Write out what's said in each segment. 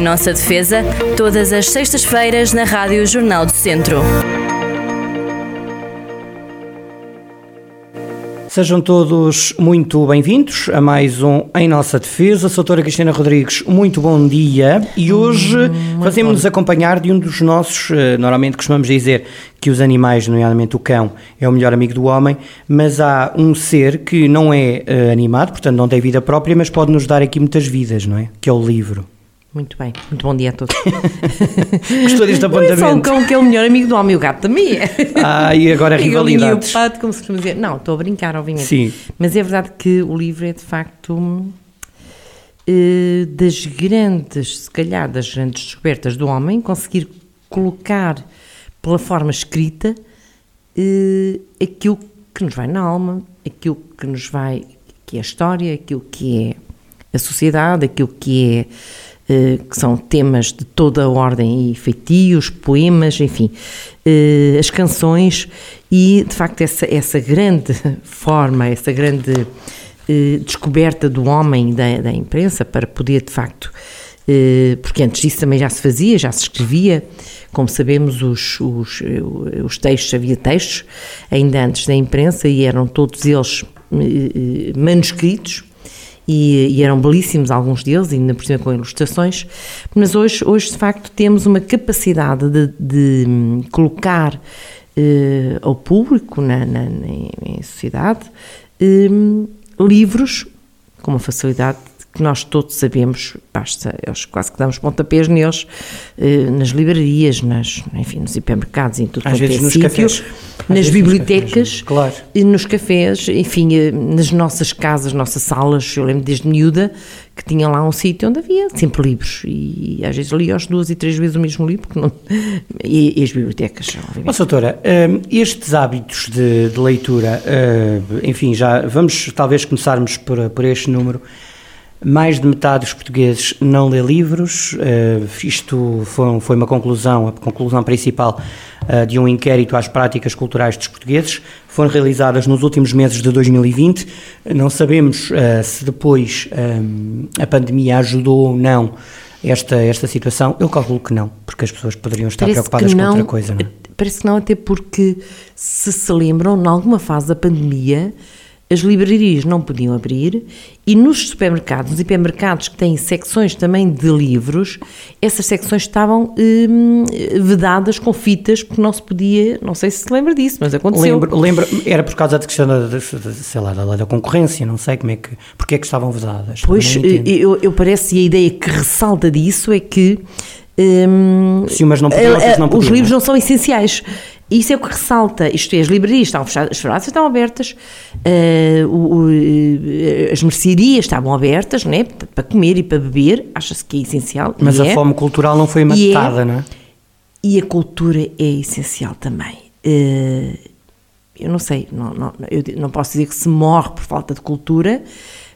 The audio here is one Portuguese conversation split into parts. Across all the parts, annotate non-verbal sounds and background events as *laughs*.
Em Nossa Defesa, todas as sextas-feiras na Rádio Jornal do Centro. Sejam todos muito bem-vindos a mais um Em Nossa Defesa. Sou a doutora Cristina Rodrigues, muito bom dia. E hoje hum, fazemos-nos acompanhar de um dos nossos, eh, normalmente costumamos dizer que os animais, nomeadamente o cão, é o melhor amigo do homem, mas há um ser que não é uh, animado, portanto não tem vida própria, mas pode nos dar aqui muitas vidas, não é? Que é o livro. Muito bem, muito bom dia a todos. *laughs* Gostou deste *laughs* apontamento? Não é só o cão que é o melhor amigo do homem, o gato também é. Ah, e agora a rivalidade. E o pato, como se costuma dizer. Não, estou a brincar, obviamente. Sim. Mas é verdade que o livro é de facto eh, das grandes, se calhar, das grandes descobertas do homem, conseguir colocar pela forma escrita eh, aquilo que nos vai na alma, aquilo que nos vai, que é a história, aquilo que é a sociedade, aquilo que é que são temas de toda a ordem, e feitios, poemas, enfim, eh, as canções, e de facto essa, essa grande *laughs* forma, essa grande eh, descoberta do homem da, da imprensa para poder de facto, porque antes disso também já se fazia, já se escrevia, como sabemos, os, os, os textos, havia textos ainda antes da imprensa e eram todos eles manuscritos, e, e, eram belíssimos alguns deles, ainda por cima com ilustrações, mas hoje, hoje de facto temos uma capacidade de, de hum, colocar eh, ao público, na, na, em, sociedade, eh, livros com uma facilidade que nós todos sabemos, basta, eles quase que damos pontapés neles, eh, nas livrarias, nas, enfim, nos hipermercados, em tudo Às quanto vezes é nos sítio, cafés. nas bibliotecas, nos cafés, claro. e nos cafés, enfim, eh, nas nossas casas, nossas salas, eu lembro desde miúda que tinha lá um sítio onde havia sempre livros e às vezes lia as duas e três vezes o mesmo livro, não, *laughs* e, e, as bibliotecas, obviamente. Oh, doutora, hum, estes hábitos de, de leitura, hum, enfim, já vamos talvez começarmos por, por este número, mais de metade dos portugueses não lê livros. Uh, isto foi, uma conclusão, a conclusão principal uh, de um inquérito às práticas culturais dos portugueses. Foram realizadas nos últimos meses de 2020. Não sabemos uh, se depois a pandemia ajudou ou não esta, esta situação. Eu calculo que não, porque as pessoas poderiam estar Parece preocupadas não, com outra coisa. Não? É? Parece que não, até porque se se lembram, em alguma fase da pandemia as livrarias não podiam abrir e nos supermercados, nos hipermercados que têm secções também de livros, essas secções estavam hum, vedadas com fitas porque não se podia, não sei se se lembra disso, mas aconteceu. Lembro, lembro era por causa da questão da, sei lá, da, da concorrência, não sei como é que, porque é que estavam vedadas. Pois, eu, eu parece, e a ideia que ressalta disso é que Hum, Sim, mas não podiam, não podiam, os livros não são essenciais. Isso é o que ressalta, isto é, as livrarias estavam fechadas, as farmácias estavam abertas, uh, o, o, eh, as mercearias estavam abertas, né, para comer e para beber, acha-se que é essencial. Mas a é. fome cultural não foi matada, é, não é? E a cultura é essencial também. Uh, eu não sei, não, não, eu não posso dizer que se morre por falta de cultura,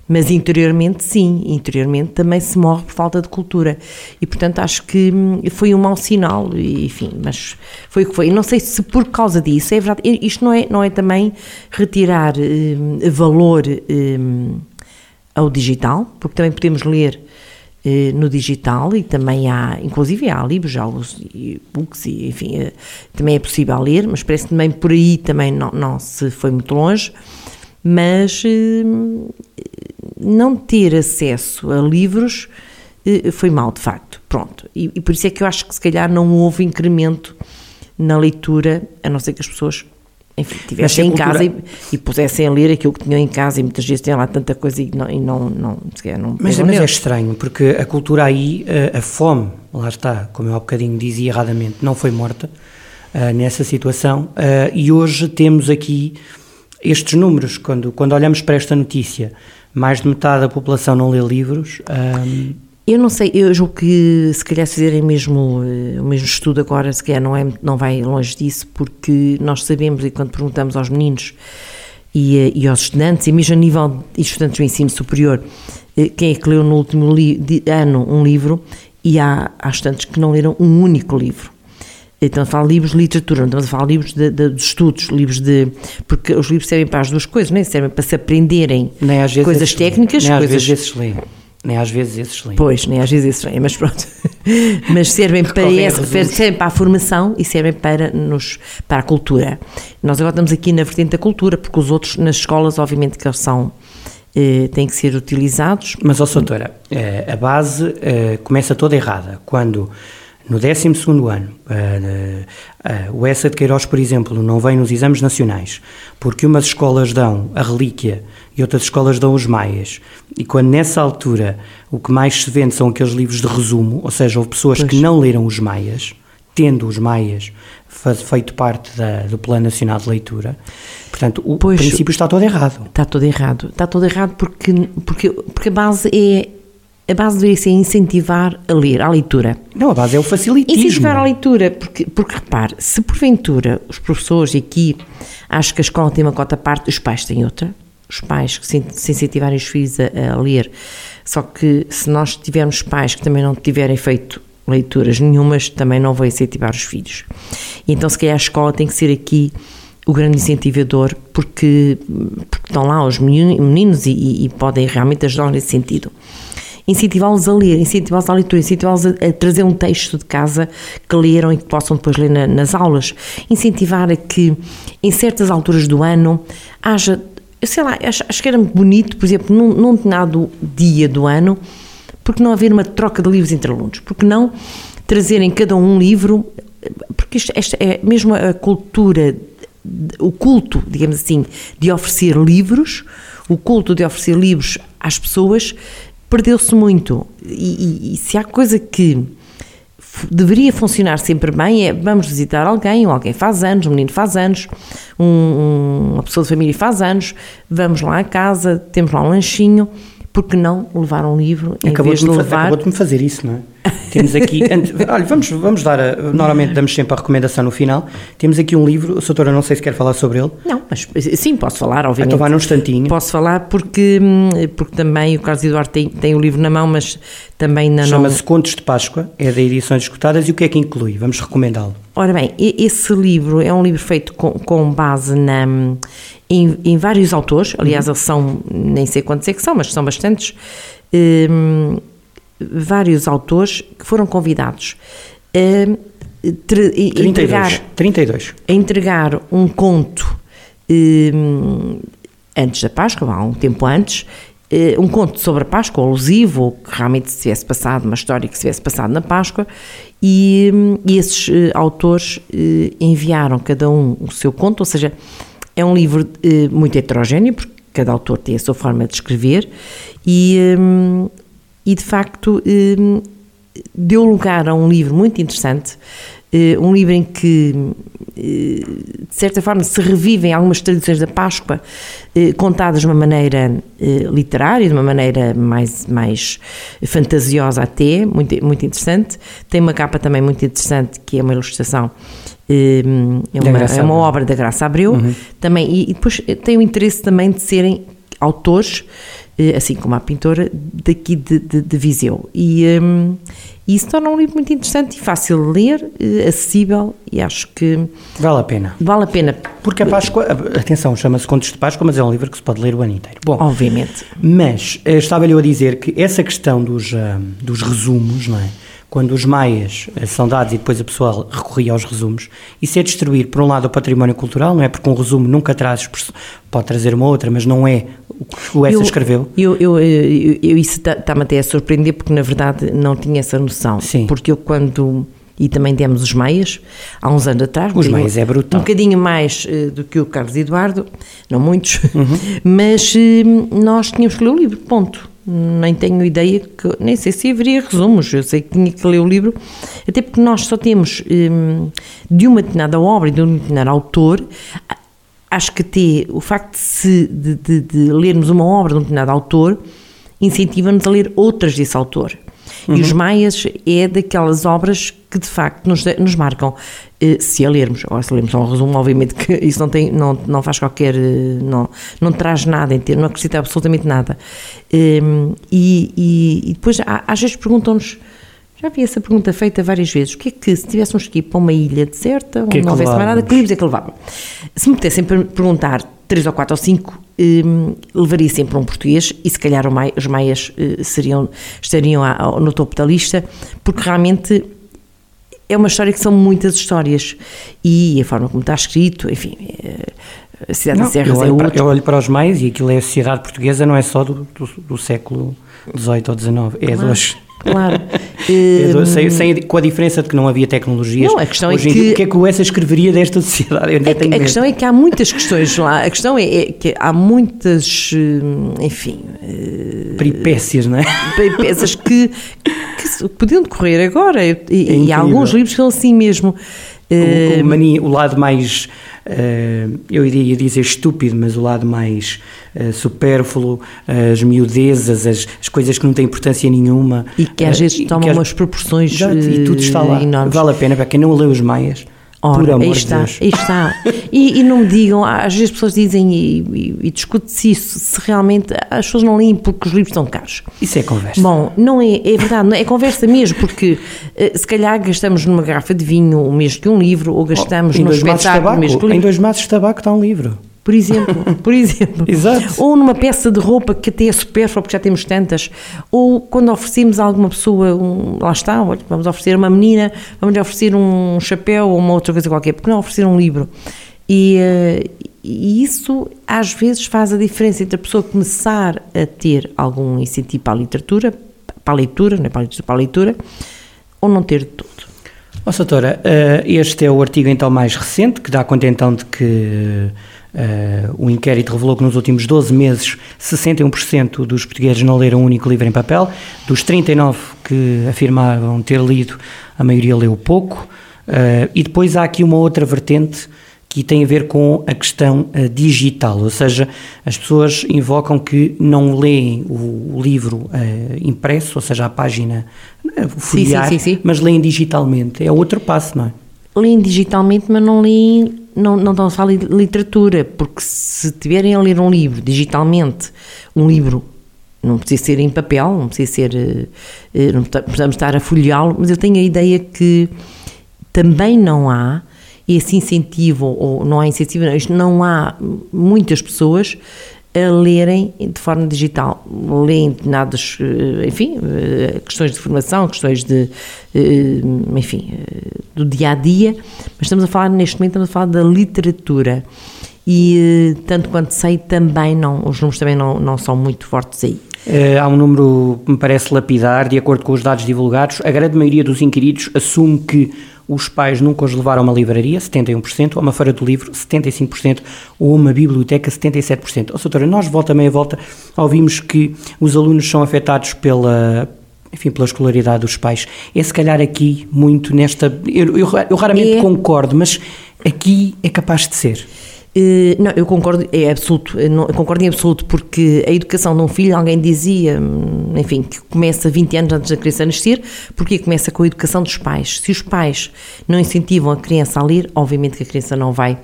mas interiormente, sim, interiormente também se morre por falta de cultura. E, portanto, acho que hum, foi um mau sinal, enfim, mas foi o que foi. E não sei se por causa disso, é verdade, isto não é, não é também retirar hum, valor hum, ao digital, porque também podemos ler eh, no digital e também há, inclusive há livros, já os e-books e enfim, eh, também é possível ler, mas parece que também por aí também não, não se foi muito longe mas não ter acesso a livros eh, foi mal, de facto. Pronto. E, e, por isso é que eu acho que se calhar não houve incremento na leitura, a não ser que as pessoas, enfim, tivessem em cultura... casa e, e, pusessem a ler aquilo que tinham em casa e muitas vezes têm lá tanta coisa e não, e não, não, calhar não Mas, mas é estranho, porque a cultura aí, a, a, fome, lá está, como eu há bocadinho dizia erradamente, não foi morta uh, nessa situação uh, e hoje temos aqui estes números, quando, quando olhamos para esta notícia, mais de metade da população não lê livros. Um... Eu não sei, eu julgo que se calhar fizerem mesmo, eh, o mesmo estudo agora, se calhar não, é, não vai longe disso, porque nós sabemos, e quando perguntamos aos meninos e, eh, e aos estudantes, e mesmo a nível de estudantes do ensino superior, eh, quem é que leu no último ano um livro, e há, há estudantes que não leram um único livro. Então, a falar de livros de literatura, não estamos a falar de livros de, de, de, estudos, livros de. Porque os livros servem para as duas coisas, não é? Servem para se aprenderem coisas técnicas. Nem coisas... às vezes esses leem. Nem às vezes esses leem. Pois, nem às vezes esses leem, mas pronto. *laughs* mas servem para, essa, servem para a formação e servem para, nos, para a cultura. Nós agora estamos aqui na vertente da cultura, porque os outros nas escolas, obviamente, que eles são, eh, têm que ser utilizados. Mas, ó doutora, eh, a base eh, começa toda errada. Quando, no 12º ano, eh, eh, o Essa de Queiroz, por exemplo, não vem nos exames nacionais, porque umas escolas dão a relíquia e outras escolas dão os maias, e quando nessa altura o que mais se vende são aqueles livros de resumo, ou seja, houve pessoas que Pois. não leram os maias, tendo os maias feito parte da- do Plano Nacional de Leitura, portanto, o Pois. princípio está todo errado. Está todo errado. Está todo errado porque, porque, porque a base é. A base deveria ser incentivar a ler, a leitura. Não, a base é o facilitismo. Incentivar a leitura, porque, porque repare, se porventura os professores aqui acho que a escola tem uma cota à parte, os pais têm outra, os pais que se, se incentivarem os filhos a, a ler. Só que se nós tivermos pais que também não tiverem feito leituras nenhumas, também não vão incentivar os filhos. E então, se calhar, a escola tem que ser aqui o grande incentivador, porque, porque estão lá os meni- meninos e, e- e podem realmente ajudar nesse sentido incentivá-los a ler, incentivá-los à leitura, incentivá-los a, a trazer um texto de casa que leram e que possam depois ler na- nas aulas, incentivar a que em certas alturas do ano haja, sei lá, acho, acho que era bonito, por exemplo, num, num determinado dia do ano, porque não haver uma troca de livros entre alunos, porque não trazerem cada um um livro, porque isto, esta é mesmo a cultura, o culto, digamos assim, de oferecer livros, o culto de oferecer livros às pessoas, perdeu-se muito. E, e- e se há coisa que deveria funcionar sempre bem é vamos visitar alguém, ou alguém faz anos, um menino faz anos, um- um- uma pessoa de família faz anos, vamos lá à casa, temos lá um lanchinho, porque não levar um livro em Acabou vez de, de levar... acabou de me fazer isso, não é? Temos aqui, olha, vamos, vamos dar, a, normalmente damos sempre a recomendação no final. Temos aqui um livro, a doutora não sei se quer falar sobre ele, Não, mas sim, posso falar, obviamente. então vai num instantinho. Posso falar porque, hum, porque também o Carlos Eduardo tem, tem o livro na mão, mas também não... Chama-se Contos de Páscoa, é da Edições Escutadas e o que é que inclui? Vamos recomendá-lo. Ora bem, esse livro é um livro feito com, com base na, em, em vários autores, aliás, eles são, nem sei quantos é que são, mas são bastantes, hum, vários autores que foram convidados a, tre- 32. entregar 32. a entregar um conto hum, antes da Páscoa, há um tempo antes, eh, um conto sobre a Páscoa, alusivo, ou que realmente se tivesse passado, uma história que se tivesse passado na Páscoa, e, hum, e esses eh, autores eh, enviaram cada um o seu conto, ou seja, é um livro muito heterogéneo, porque cada autor tem a sua forma de escrever, e, hum, e de facto hum, deu lugar a um livro muito interessante, eh, um livro em que, eh, de certa forma, se revivem algumas tradições da Páscoa, eh, contadas de uma maneira eh, literária, de uma maneira mais, mais fantasiosa até, muito, muito interessante. Tem uma capa também muito interessante, que é uma ilustração, eh, é Da uma, é uma obra da Graça Abreu, também, e, e depois tem o interesse também de serem autores, eh, assim como a pintora, daqui de, de, de Viseu. E, hum, e isso torna um livro muito interessante e fácil de ler, eh, acessível, e acho que Vale a pena. vale a pena, Porque a Páscoa, atenção, chama-se Contos de Páscoa, mas é um livro que se pode ler o ano inteiro. Bom, obviamente. Mas eh, estava-lhe eu a dizer que essa questão dos, ah, dos resumos, não é? Quando os maias eh, são dados e depois a pessoa recorria aos resumos, isso é destruir, por um lado, o património cultural, não é? Porque um resumo nunca traz, pode trazer uma outra, mas não é o que o Essa Eu- escreveu. Eu, eu, eu, eu- isso está- está-me até a surpreender porque na verdade não tinha essa noção. Sim. Porque eu quando. E também demos os meias, há uns anos atrás. Os meias é brutal. Um bocadinho mais eh, do que o Carlos Eduardo, não muitos, Uhum. *laughs* mas eh, nós tínhamos que ler o livro, ponto. Nem tenho ideia que. Nem sei se haveria resumos, eu sei que tinha que ler o livro, até porque nós só temos eh, de uma determinada obra e de um determinado autor acho que até o facto de, de- de- de lermos uma obra de um determinado autor incentiva-nos a ler outras desse autor. E os Maias é daquelas obras que de facto nos, nos marcam, eh, se a lermos. Agora, se lermos só um resumo, obviamente que isso não, tem, não, não faz qualquer. eh, Não, não traz nada, não acrescenta absolutamente nada. Em, e, e- e depois, às vezes perguntam-nos. Já vi essa pergunta feita várias vezes. O que é que, se tivéssemos que ir para uma ilha deserta, onde que é não houvesse mais nada, que livros é que levavam? Se me pudessem per- perguntar três ou quatro ou cinco, um, levaria sempre um português e se calhar os maias uh, seriam, estariam no topo da lista, porque realmente é uma história que são muitas histórias e a forma como está escrito, enfim, eh, a Cidade não, das Serras é outra. Eu olho para os maias e aquilo é a sociedade portuguesa, não é só do, do, do século XVIII ou XIX, é claro. hoje. Claro. *laughs* É sem, sem, com a diferença de que não havia tecnologias. Não, a questão é que. Dia, o que é que o Essa escreveria desta sociedade? É, a questão é que há muitas questões lá. A questão é, é que há muitas. Hum, enfim. Eh, Peripécias, não é? Peripécias *laughs* que, que podiam decorrer agora. E, é e há alguns livros que são assim mesmo. O, o, hum, mania, o lado mais eu iria dizer estúpido, mas o lado mais uh, supérfluo, as miudezas, as, as, coisas que não têm importância nenhuma. E que às vezes tomam umas proporções Exato, e tudo está lá. Enormes. Vale a pena para quem não lê os Maias. Ora, Por amor aí está, de Deus. aí está. E, e, não me digam, às vezes as pessoas dizem e, e, e discute-se isso, se realmente as pessoas não leem porque os livros estão caros. Isso é conversa. Bom, não é, é verdade, não é, conversa mesmo, porque eh, se calhar gastamos numa garrafa de vinho o mesmo que um livro, ou gastamos oh, num espetáculo o mesmo que um livro. Em dois maços de tabaco está um livro por exemplo, *laughs* por exemplo. Ou numa peça de roupa que até é supérflua, porque já temos tantas, ou quando oferecemos a alguma pessoa, um, lá está, olha, vamos oferecer uma menina, vamos lhe oferecer um chapéu ou uma outra coisa qualquer, porque não oferecer um livro? E, uh, e isso às vezes faz a diferença entre a pessoa começar a ter algum incentivo para a literatura, para a leitura, não é para a literatura, para a leitura, ou não ter de tudo. Nossa doutora, uh, este é o artigo então mais recente, que dá conta então de que o inquérito revelou que nos últimos 12 meses 61% dos portugueses não leram um único livro em papel. Dos 39 que afirmavam ter lido, a maioria leu pouco. Uh, e depois há aqui uma outra vertente que tem a ver com a questão uh, digital, ou seja, as pessoas invocam que não leem o, o livro impresso, ou seja, a página uh, folhear, sim, sim, sim, mas leem digitalmente. É outro passo, não é? Leem digitalmente, mas não leem não, não estão de literatura, porque se tiverem a ler um livro digitalmente, um livro não precisa ser em papel, não precisa ser, eh, eh, não precisamos estar a folheá-lo, mas eu tenho a ideia que também não há esse incentivo, ou não há incentivo, não, não há muitas pessoas a lerem de forma digital. Leem determinadas, eh, enfim, eh, questões de formação, questões de, eh, enfim, do dia a dia, mas estamos a falar, neste momento, estamos a falar da literatura. E, tanto quanto sei, também não, os números também não, não são muito fortes aí. há um número me parece lapidar, de acordo com os dados divulgados, a grande maioria dos inquiridos assume que os pais nunca os levaram a uma livraria, 71%, a uma feira do livro, 75%, ou a uma biblioteca, 77%. Ou seja, nós volta meia volta ouvimos que os alunos são afetados pela, enfim, pela escolaridade dos pais. É se calhar aqui muito nesta. Eu, eu, eu raramente é. concordo, mas aqui é capaz de ser. Uh, não, eu concordo, é absoluto, não, concordo em absoluto, porque a educação de um filho, alguém dizia, hum, enfim, que começa 20 anos antes da criança nascer, porque começa com a educação dos pais. Se os pais não incentivam a criança a ler, obviamente que a criança não vai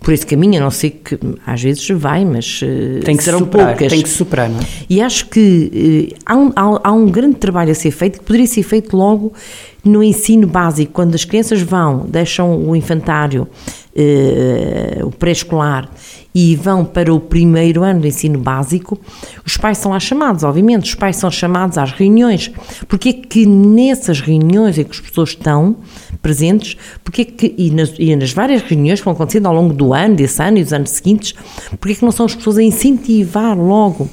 por esse caminho, a não ser que às vezes vai, mas uh, tem que serão superar, poucas. Tem que superar, não é? E acho que há, um, há, há um grande trabalho a ser feito, que poderia ser feito logo no ensino básico, quando as crianças vão, deixam o infantário, uh, o pré-escolar e vão para o primeiro ano do ensino básico, os pais são lá chamados, obviamente, os pais são chamados às reuniões. Porque é que nessas reuniões em que as pessoas estão presentes, porque é que, e nas, e nas várias reuniões que vão acontecendo ao longo do ano, desse ano e dos anos seguintes, porque é que não são as pessoas a incentivar logo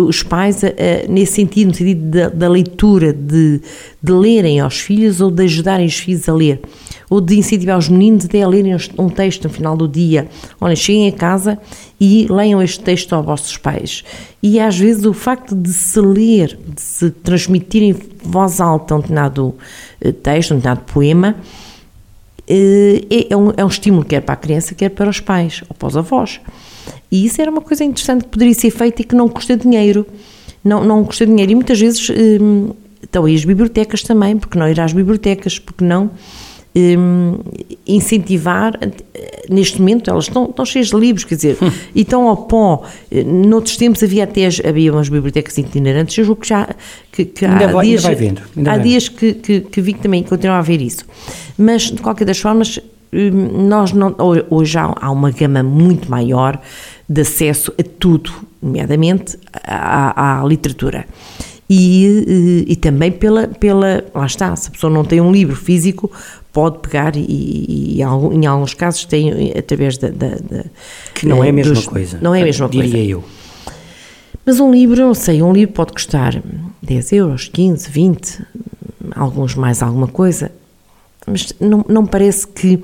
os pais, nesse sentido, no sentido da, da leitura, de, de, lerem aos filhos ou de ajudarem os filhos a ler, ou de incentivar os meninos até a lerem um texto no final do dia. Olha, cheguem a casa e leiam este texto aos vossos pais. E às vezes o facto de se ler, de se transmitir em voz alta um determinado eh, texto, um determinado poema, eh, é, é um, é um estímulo quer para a criança, quer para os pais ou para os avós. E isso era uma coisa interessante que poderia ser feita e que não custa dinheiro. Não, não custa dinheiro. E muitas vezes hum, estão aí as bibliotecas também, porque não ir às bibliotecas, porque não hum, incentivar. Neste momento elas estão, estão cheias de livros, quer dizer, hum. *laughs* e estão ao pó. Noutros tempos havia até havia umas bibliotecas itinerantes, eu julgo que já que, que há vai, dias, vendo, há dias que, que, que, vi que também continua a haver isso. Mas, de qualquer das formas, nós não, hoje há uma gama muito maior de acesso a tudo, nomeadamente à, à literatura. E, e, também pela, pela. Lá está, se a pessoa não tem um livro físico, pode pegar e, e, em alguns casos tem através da. da, da que não é a mesma dos, coisa. Não é a mesma diria coisa. Diria eu. Mas um livro, não sei, um livro pode custar 10 euros, 15, 20, alguns mais alguma coisa. Mas não, não parece que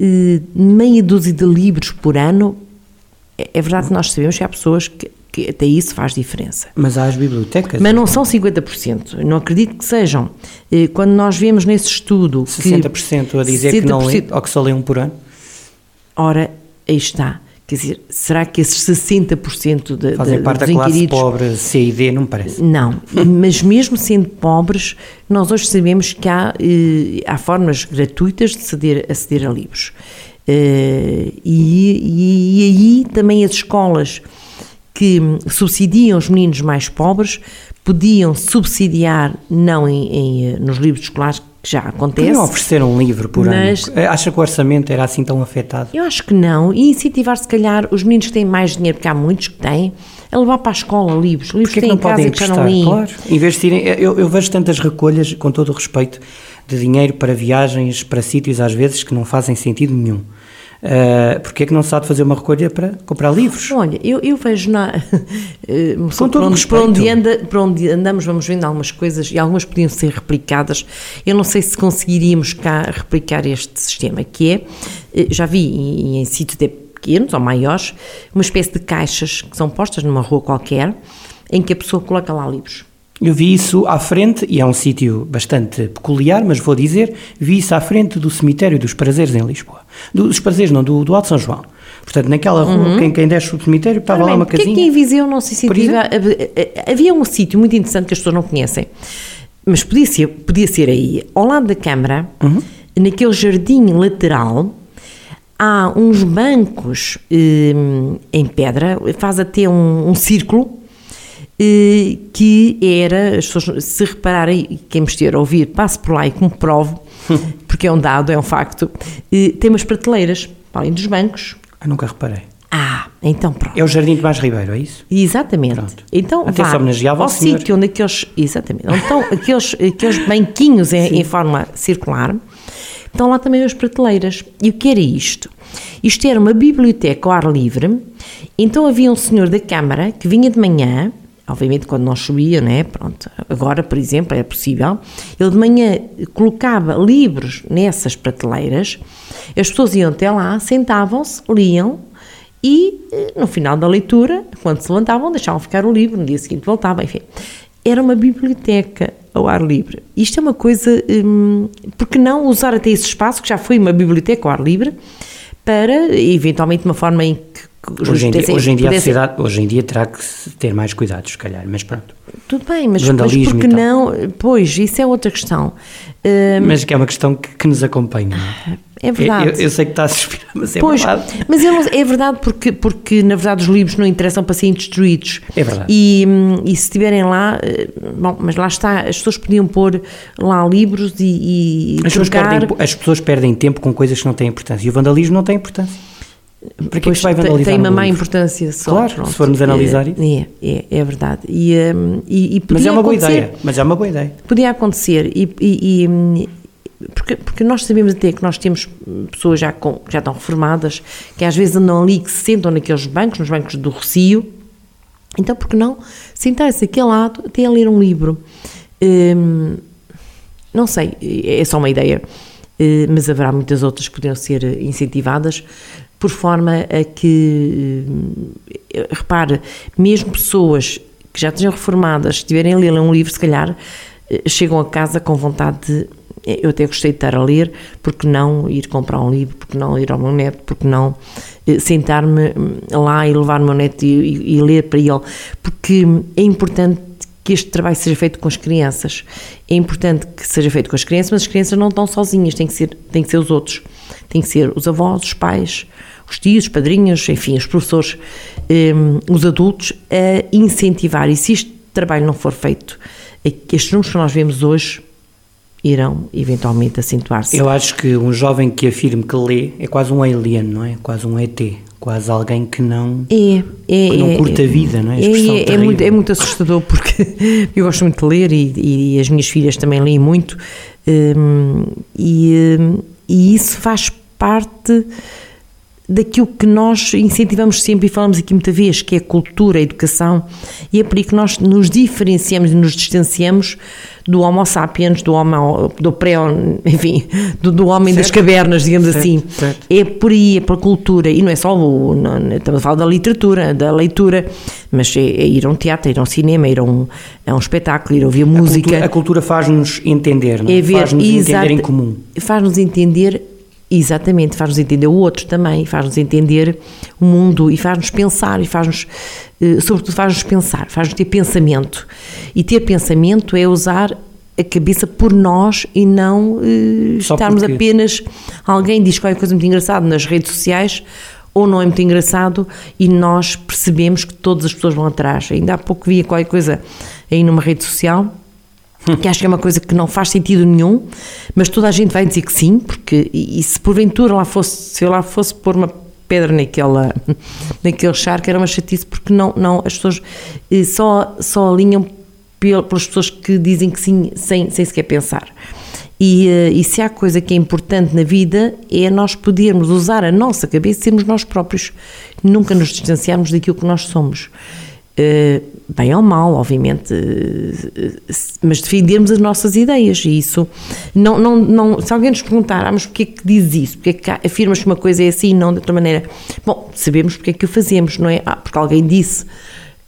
eh, meia dúzia de livros por ano. É, é verdade que nós sabemos que há pessoas que que até isso faz diferença. Mas há as bibliotecas. Mas não são 50%. não acredito que sejam. Eh, quando nós vemos nesse estudo. 60% que a dizer 60%, que não lê, ou que só lê um por ano? Ora, aí está. Quer dizer, será que esses 60% de, Fazem de, parte da classe pobre C e D, não me parece? Não, mas mesmo sendo pobres, nós hoje sabemos que há, eh, há formas gratuitas de aceder, aceder a livros. Eh, e, e, e aí também as escolas que subsidiam os meninos mais pobres podiam subsidiar, não em, em eh, nos livros escolares, que já acontece. Podiam oferecer um livro por mas, ano. Acha que o orçamento era assim tão afetado? Eu acho que não. E incentivar, se calhar, os meninos que têm mais dinheiro, porque há muitos que têm, a levar para a escola livros. Livros que, que têm não em casa podem que não. Claro, investirem. Eu, eu vejo tantas recolhas, com todo o respeito, de dinheiro para viagens, para sítios, às vezes, que não fazem sentido nenhum. Uh, porque é que não se sabe fazer uma recolha para comprar livros? Olha, eu, eu vejo na. *laughs* uh, Com todo onde, para, onde anda, para onde andamos, vamos vendo algumas coisas e algumas podiam ser replicadas. Eu não sei se conseguiríamos cá replicar este sistema, que é. Uh, já vi em, em sítios pequenos ou maiores, uma espécie de caixas que são postas numa rua qualquer, em que a pessoa coloca lá livros. Eu vi isso à frente, e é um sítio bastante peculiar, mas vou dizer, vi isso à frente do cemitério dos Prazeres em Lisboa. Dos Prazeres não, do, do Alto São João. Portanto, naquela rua, uhum. quem, quem desce o cemitério, estava Ora, lá uma casinha. Porquê que em Viseu não se incentiva? Havia um sítio muito interessante que as pessoas não conhecem, mas podia ser, podia ser aí, ao lado da Câmara, uhum. naquele jardim lateral, há uns bancos hum, em pedra, faz até um, um círculo, eh, que era, as pessoas, se repararem, quem me estiver a ouvir, passe por lá e comprovo, *laughs* porque é um dado, é um facto, eh, tem umas prateleiras, além dos bancos. Eu nunca reparei. Ah, então pronto. É o Jardim de Mais Ribeiro, é isso? Exatamente. Pronto. Então Até vá ao sítio onde aqueles, exatamente, onde estão aqueles, *laughs* aqueles banquinhos em, em, forma circular, estão lá também as prateleiras. E o que era isto? Isto era uma biblioteca ao ar livre, então havia um senhor da Câmara que vinha de manhã, Obviamente, quando não chovia, né? Pronto. Agora, por exemplo, é possível. Ele de manhã colocava livros nessas prateleiras, as pessoas iam até lá, sentavam-se, liam e eh, no final da leitura, quando se levantavam, deixavam ficar o livro, no dia seguinte voltavam, enfim. Era uma biblioteca ao ar livre. Isto é uma coisa. Hum, porque não usar até esse espaço, que já foi uma biblioteca ao ar livre, para, eventualmente, uma forma em Hoje em, dia, hoje, em dia, a sociedade, hoje em dia terá que ter mais cuidados, se calhar, mas pronto. Tudo bem, mas, mas porque não? Pois, isso é outra questão. Uh, mas que é uma questão que, que nos acompanha, não é? É verdade. Eu, eu, sei que está a suspirar, mas é pois, verdade. Mas é verdade porque, porque, na verdade, os livros não interessam para serem destruídos. É verdade. E, e se estiverem lá, eh, bom, mas lá está, as pessoas podiam pôr lá livros e, e as, pessoas perdem, as pessoas perdem tempo com coisas que não têm importância. E o vandalismo não tem importância. Para que, é que vai vandalizar Tem uma má importância só. Claro, pronto. se formos analisar isso. É, é, é verdade. E, um, e, e mas é uma boa ideia. Mas é uma boa ideia. Podia acontecer. E, e, e, porque, porque nós sabemos até que nós temos pessoas já, com, já estão reformadas, que às vezes andam ali, que se sentam naqueles bancos, nos bancos do Rocio. Então, por que não sentar-se aqui ao lado até a ler um livro? Hum, não sei, é só uma ideia. Eh, mas haverá muitas outras que podiam ser incentivadas por forma a que, eh, repare, mesmo pessoas que já estejam reformadas, se tiverem a ler um livro, se calhar eh, chegam a casa com vontade de. Eh, eu até gostei de estar a ler, porque não ir comprar um livro, porque não ir ao meu neto, porque não sentar-me hum, lá e levar o meu neto e, e, e ler para ele, porque é importante que este trabalho seja feito com as crianças. É importante que seja feito com as crianças, mas as crianças não estão sozinhas, tem que ser, tem que ser os outros. Tem que ser os avós, os pais, os tios, os padrinhos, enfim, os professores, um, os adultos, a incentivar. E se este trabalho não for feito, estes números que nós vemos hoje irão eventualmente acentuar-se. Eu acho que um jovem que afirme que lê é quase um alien, não é? Quase um ET. quase alguém que não, É, é, que não é, curta a vida, não é? A É, é, é muito, é muito assustador porque *laughs* eu gosto muito de ler e, e as minhas filhas também leem muito hum, e, hum, e isso faz parte daquilo que nós incentivamos sempre e falamos aqui muita vez, que é a cultura, a educação, e é por aí que nós nos diferenciamos e nos distanciamos do homo sapiens, do homo, do pré, enfim, do, do homem das Certo. cavernas, digamos Certo, assim. certo. É por aí, é pela cultura, e não é só o, não, estamos a falar da literatura, da leitura, mas é, é ir a um teatro, ir a um cinema, ir a um, a um espetáculo, ir ouvir A música. cultura, a cultura faz-nos entender, não é? É faz-nos entender em comum. Faz-nos entender, exatamente, faz-nos entender o outro também, faz-nos entender o mundo e faz-nos pensar e faz-nos, eh, sobretudo faz-nos pensar, faz-nos ter pensamento. E ter pensamento é usar a cabeça por nós e não eh, estarmos porque- apenas. Alguém diz qualquer coisa muito engraçada nas redes sociais ou não é muito engraçado e nós percebemos que todas as pessoas vão atrás. Ainda há pouco via qualquer coisa aí numa rede social que acho que é uma coisa que não faz sentido nenhum, mas toda a gente vai dizer que sim, porque e, e se porventura lá fosse, se eu lá fosse pôr uma pedra naquela, *laughs* naquele charco era uma chatice porque não, não as pessoas eh, só, só alinham pel- pelas pessoas que dizem que sim sem, sem sequer pensar. E, eh, e se há coisa que é importante na vida é nós podermos usar a nossa cabeça e sermos nós próprios, nunca nos distanciarmos daquilo que nós somos. Eh, bem ou mal, obviamente, eh, mas defendermos as nossas ideias e isso não, não, não se alguém nos perguntar, ah, mas porquê que diz isso? Porquê que afirmas que uma coisa é assim e não de outra maneira? Bom, sabemos porque é que o fazemos, não é? Ah, porque alguém disse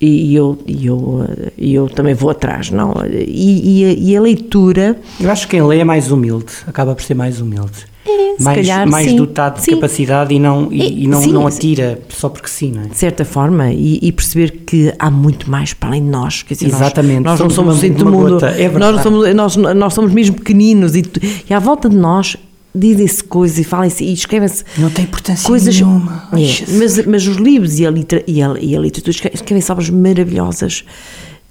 e eu, e eu, e eu também vou atrás, não? E, e a, e a leitura Eu acho que quem lê é mais humilde, acaba por ser mais humilde. É, mais, calhar, mais sim. dotado de Sim. capacidade e não, e, É, e não, sim. não atira só porque sim, não é? de certa forma, e, e perceber que há muito mais para além de nós. Quer dizer, nós- Exatamente, Nós, não somos somos o uma- do uma mundo. gota, é nós, não somos, nós, nós somos mesmo pequeninos e, e à volta de nós dizem-se coisas e falam-se e escrevem-se Não tem importância coisas. nenhuma. É, mas, mas os livros e a, litera, e a, e a literatura escre- escrevem-se obras maravilhosas,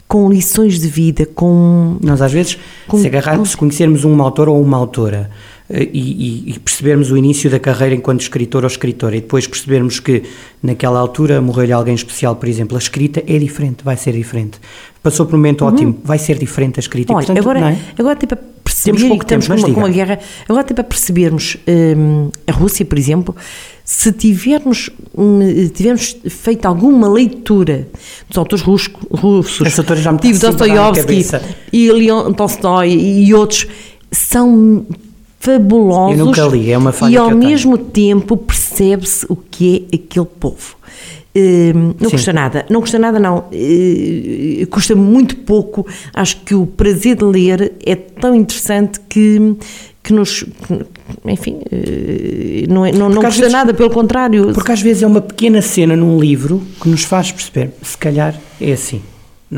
com lições de vida, com. Nós às vezes, Com- se agarrarmos, se conhecermos um autor ou uma autora e, e- e percebermos o início da carreira enquanto escritor ou escritora e depois percebermos que naquela altura morreu-lhe alguém especial, por exemplo, a escrita é diferente, vai ser diferente. Passou por um momento ótimo, vai ser diferente a escrita. e, Uhum. Olha, portanto, agora, é? agora tipo a perceber Temos pouco que estamos tempo, mas com, uma, guerra, agora tipo a percebermos hum, a Rússia, por exemplo, se tivermos, hum, tivermos feito alguma leitura dos autores russos, russos Esse autor já me tipo Dostoiévski e Leon Tolstói e outros, são fabulosos Eu nunca li, é uma falha e ao eu tenho. mesmo tempo percebe-se o que é aquele povo. Hum, não Sim. custa nada, não custa nada não, Eh, custa muito pouco, acho que o prazer de ler é tão interessante que, que nos, que, enfim, eh, não, é- não, não custa vezes- nada, pelo contrário, Porque às vezes é uma pequena cena num livro que nos faz perceber, se calhar é assim,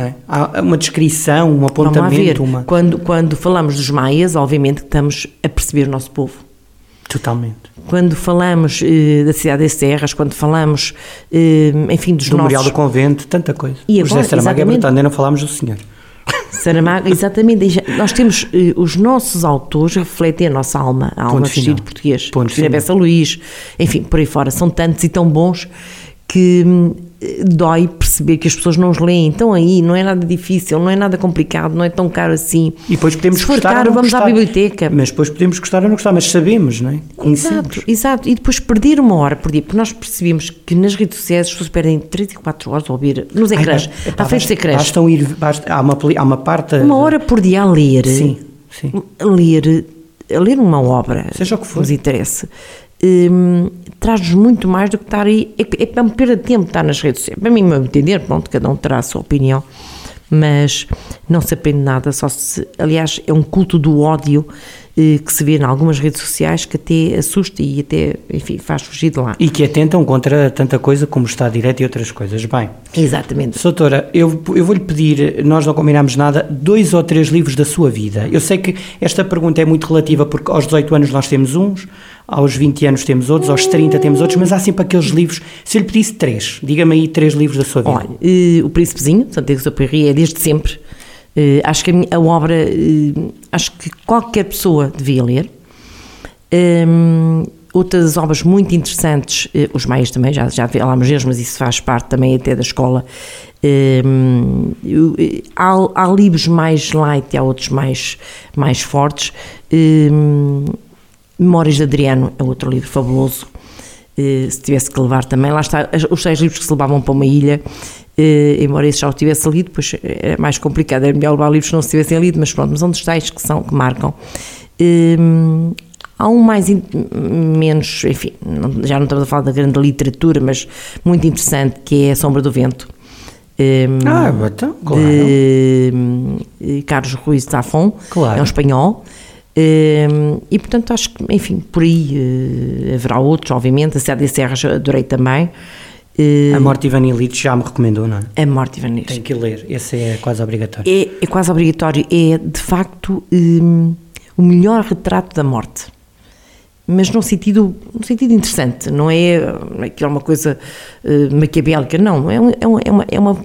é? Há uma descrição, um apontamento, uma... quando, quando falamos dos maias, obviamente que estamos a perceber o nosso povo. Totalmente. Quando falamos eh, da cidade das terras, quando falamos, eh, enfim, dos Do nossos... Memorial do Convento, tanta coisa. E o José agora, Saramago é exatamente. brutal, ainda não falámos do senhor. *laughs* Saramago, exatamente. Nós temos eh, os nossos autores refletem a nossa alma, a alma Ponto vestida final. de português. Ponto Cristina. Bessa Luís, enfim, por aí fora. São tantos e tão bons que hum, dói perceber que as pessoas não os leem. Estão aí, não é nada difícil, não é nada complicado, não é tão caro assim. E depois podemos Se for gostar ou caro, não vamos à gostar. biblioteca. Mas depois podemos gostar ou não gostar, mas sabemos, não é? Conhecemos. Exato, exato. E depois perder uma hora por dia, porque nós percebemos que nas redes sociais as pessoas perdem 3 e 4 horas a ouvir nos ecrãs, à frente dos ecrãs. bastam ir, basta- há, uma, há uma parte... Uma hora por dia a ler. Sim, sim. a ler, a ler uma obra, Seja o que for. nos interessa, hum, traz-nos muito mais do que estar aí. É, é uma perda de tempo estar nas redes sociais. Para mim, meu entender, pronto, cada um terá a sua opinião, mas não se aprende nada, só se. Aliás, é um culto do ódio eh, que se vê em algumas redes sociais que até assusta e até, enfim, faz fugir de lá. E que atentam contra tanta coisa como está direto e outras coisas. Bem, Exatamente. Doutora, eu, eu vou-lhe pedir, nós não combinámos nada, dois ou três livros da sua vida. Eu sei que esta pergunta é muito relativa porque aos 18 anos nós temos uns, aos 20 anos temos outros, aos 30 temos outros, mas há sempre aqueles livros. Se eu lhe pedisse três, diga-me aí três livros da sua vida. Olha, eh, o Príncipezinho, Santiago Soperri, é desde sempre. Eh, acho que a, minha- a obra, eh, acho que qualquer pessoa devia ler. Ehm, outras obras muito interessantes, os maias também, já, já falámos deles, mas isso faz parte também até da escola. Eh, há, há livros mais light há outros mais, mais fortes. Eh, Memórias de Adriano é outro livro fabuloso. Se tivesse que levar também, lá está, os seis livros que se levavam para uma ilha, embora esse já o tivesse lido, pois é mais complicado, era melhor levar livros que não se tivessem lido, mas pronto, mas são dos tais que, são, que marcam. Há um mais, menos, enfim, já não estamos a falar da grande literatura, mas muito interessante, que é A Sombra do Vento. Um, ah, então, claro. De um, Carlos Ruiz Zafón, claro. é um espanhol. Um, e portanto acho que, enfim, por aí uh, haverá outros, obviamente. A Célia Serras adorei também. Uh, a Morte Ivan Illich já me recomendou, não é? A Morte Ivan Illich. Tem que ler, esse é quase obrigatório. É, é quase obrigatório, é de facto um, o melhor retrato da morte mas num sentido, num sentido interessante, não é aquilo uma coisa uh, maquiavélica, não, é, um, é uma, é uma, é, uma,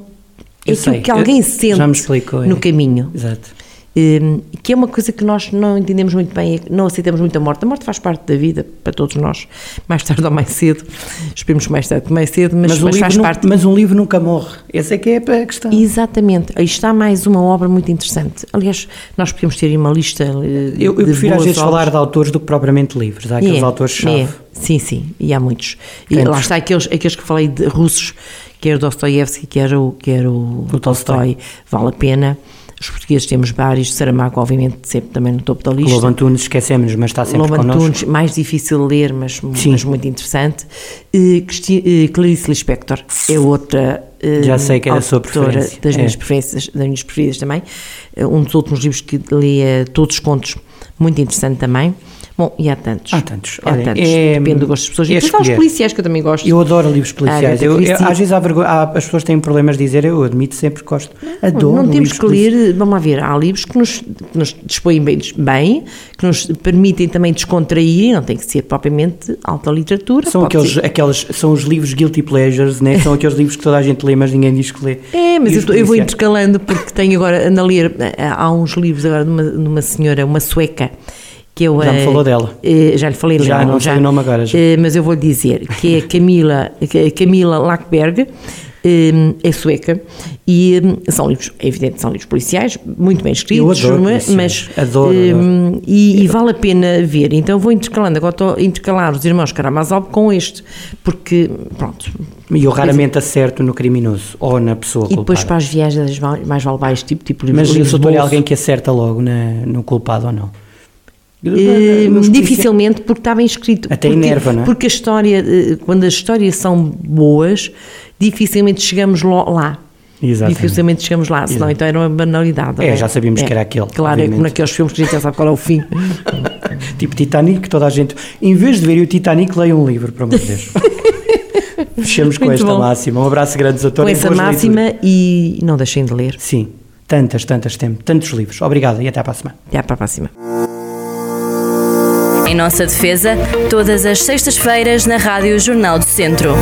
é aquilo que alguém sente explicou, no é. caminho. Exato. Um, que é uma coisa que nós não entendemos muito bem, não aceitamos muito a morte. A morte faz parte da vida para todos nós, mais tarde ou mais cedo. Esperemos mais tarde ou mais cedo, mas, mas, mas faz não, parte. Mas um livro nunca morre. Essa é que é a questão. Exatamente. Aí está mais uma obra muito interessante. Aliás, nós podemos ter uma lista. Eh, eu, eu prefiro às vezes obras. falar de autores do que propriamente livros. Há aqueles é, autores-chave. É. Sim, sim, e há muitos. E lá está aqueles, aqueles que falei de russos, que era o Dostoiévski, que era o, que era o, o Tolstói. Vale a pena. Os portugueses temos vários, Saramago, obviamente, sempre também no topo da lista. Lobo Antunes, esquecemos, mas está sempre Lobo connosco. Antunes, mais difícil de ler, mas, mas muito interessante. E, Clarice Lispector é outra já sei que é a sua preferência. Das, minhas é. preferências, das minhas preferidas também. Um dos últimos livros que li é Todos os Contos, muito interessante também. Bom, e há tantos. Há tantos. Há Olha, tantos. É, Depende do gosto das pessoas. É e depois há os policiais que eu também gosto. Eu adoro livros policiais. Eu, eu, às vezes há vergonha, há, as pessoas têm problemas de dizer, eu admito sempre que gosto. Não, adoro. Não temos que ler, vamos lá ver, há livros que nos, que nos dispõem bem, bem, que nos permitem também descontrair, não tem que ser propriamente alta literatura. São, aqueles, aqueles, são os livros guilty pleasures, né? são aqueles livros que toda a gente lê, mas ninguém diz que lê. *laughs* É, mas eu, eu, vou intercalando porque tenho agora, ando a ler, há uns livros agora de uma, de uma senhora, uma sueca, que eu, já me falou dela. Uh, já lhe falei já, dela, não já, sei o nome agora. Já. Uh, mas eu vou lhe dizer que é Camila, Camila Lackberg, um, é sueca e um, são livros, é evidente, são livros policiais, muito bem escritos, mas, mas adoro, um, adoro. E, e, vale a pena ver. Então vou intercalando, agora estou a intercalar os irmãos Karamazov com este, porque pronto. E eu raramente acerto no criminoso ou na pessoa culpada. E depois para as viagens mais vale baixo, tipo, tipo Mas eu sou alguém que acerta logo na, no culpado ou não? Uh, dificilmente porque está bem escrito. Até porque, enerva, não é? Porque a história, eh, quando as histórias são boas, dificilmente chegamos lá. Exatamente. Dificilmente chegamos lá, senão Exato. então era uma banalidade. É, é? já sabíamos é. que era aquele. Claro, obviamente. é como naqueles filmes que a gente já sabe qual é o fim. *laughs* tipo Titanic, toda a gente, em vez de ver o Titanic, leia um livro, por amor de Deus. *laughs* Fechamos com esta bom. máxima. Um abraço grande a todos. Com essa máxima leituras. e não deixem de ler. Sim, tantas, tantas, tem, tantos livros. Obrigado e até para a semana. Até para a próxima. Em nossa defesa, todas as sextas-feiras na Rádio Jornal do Centro.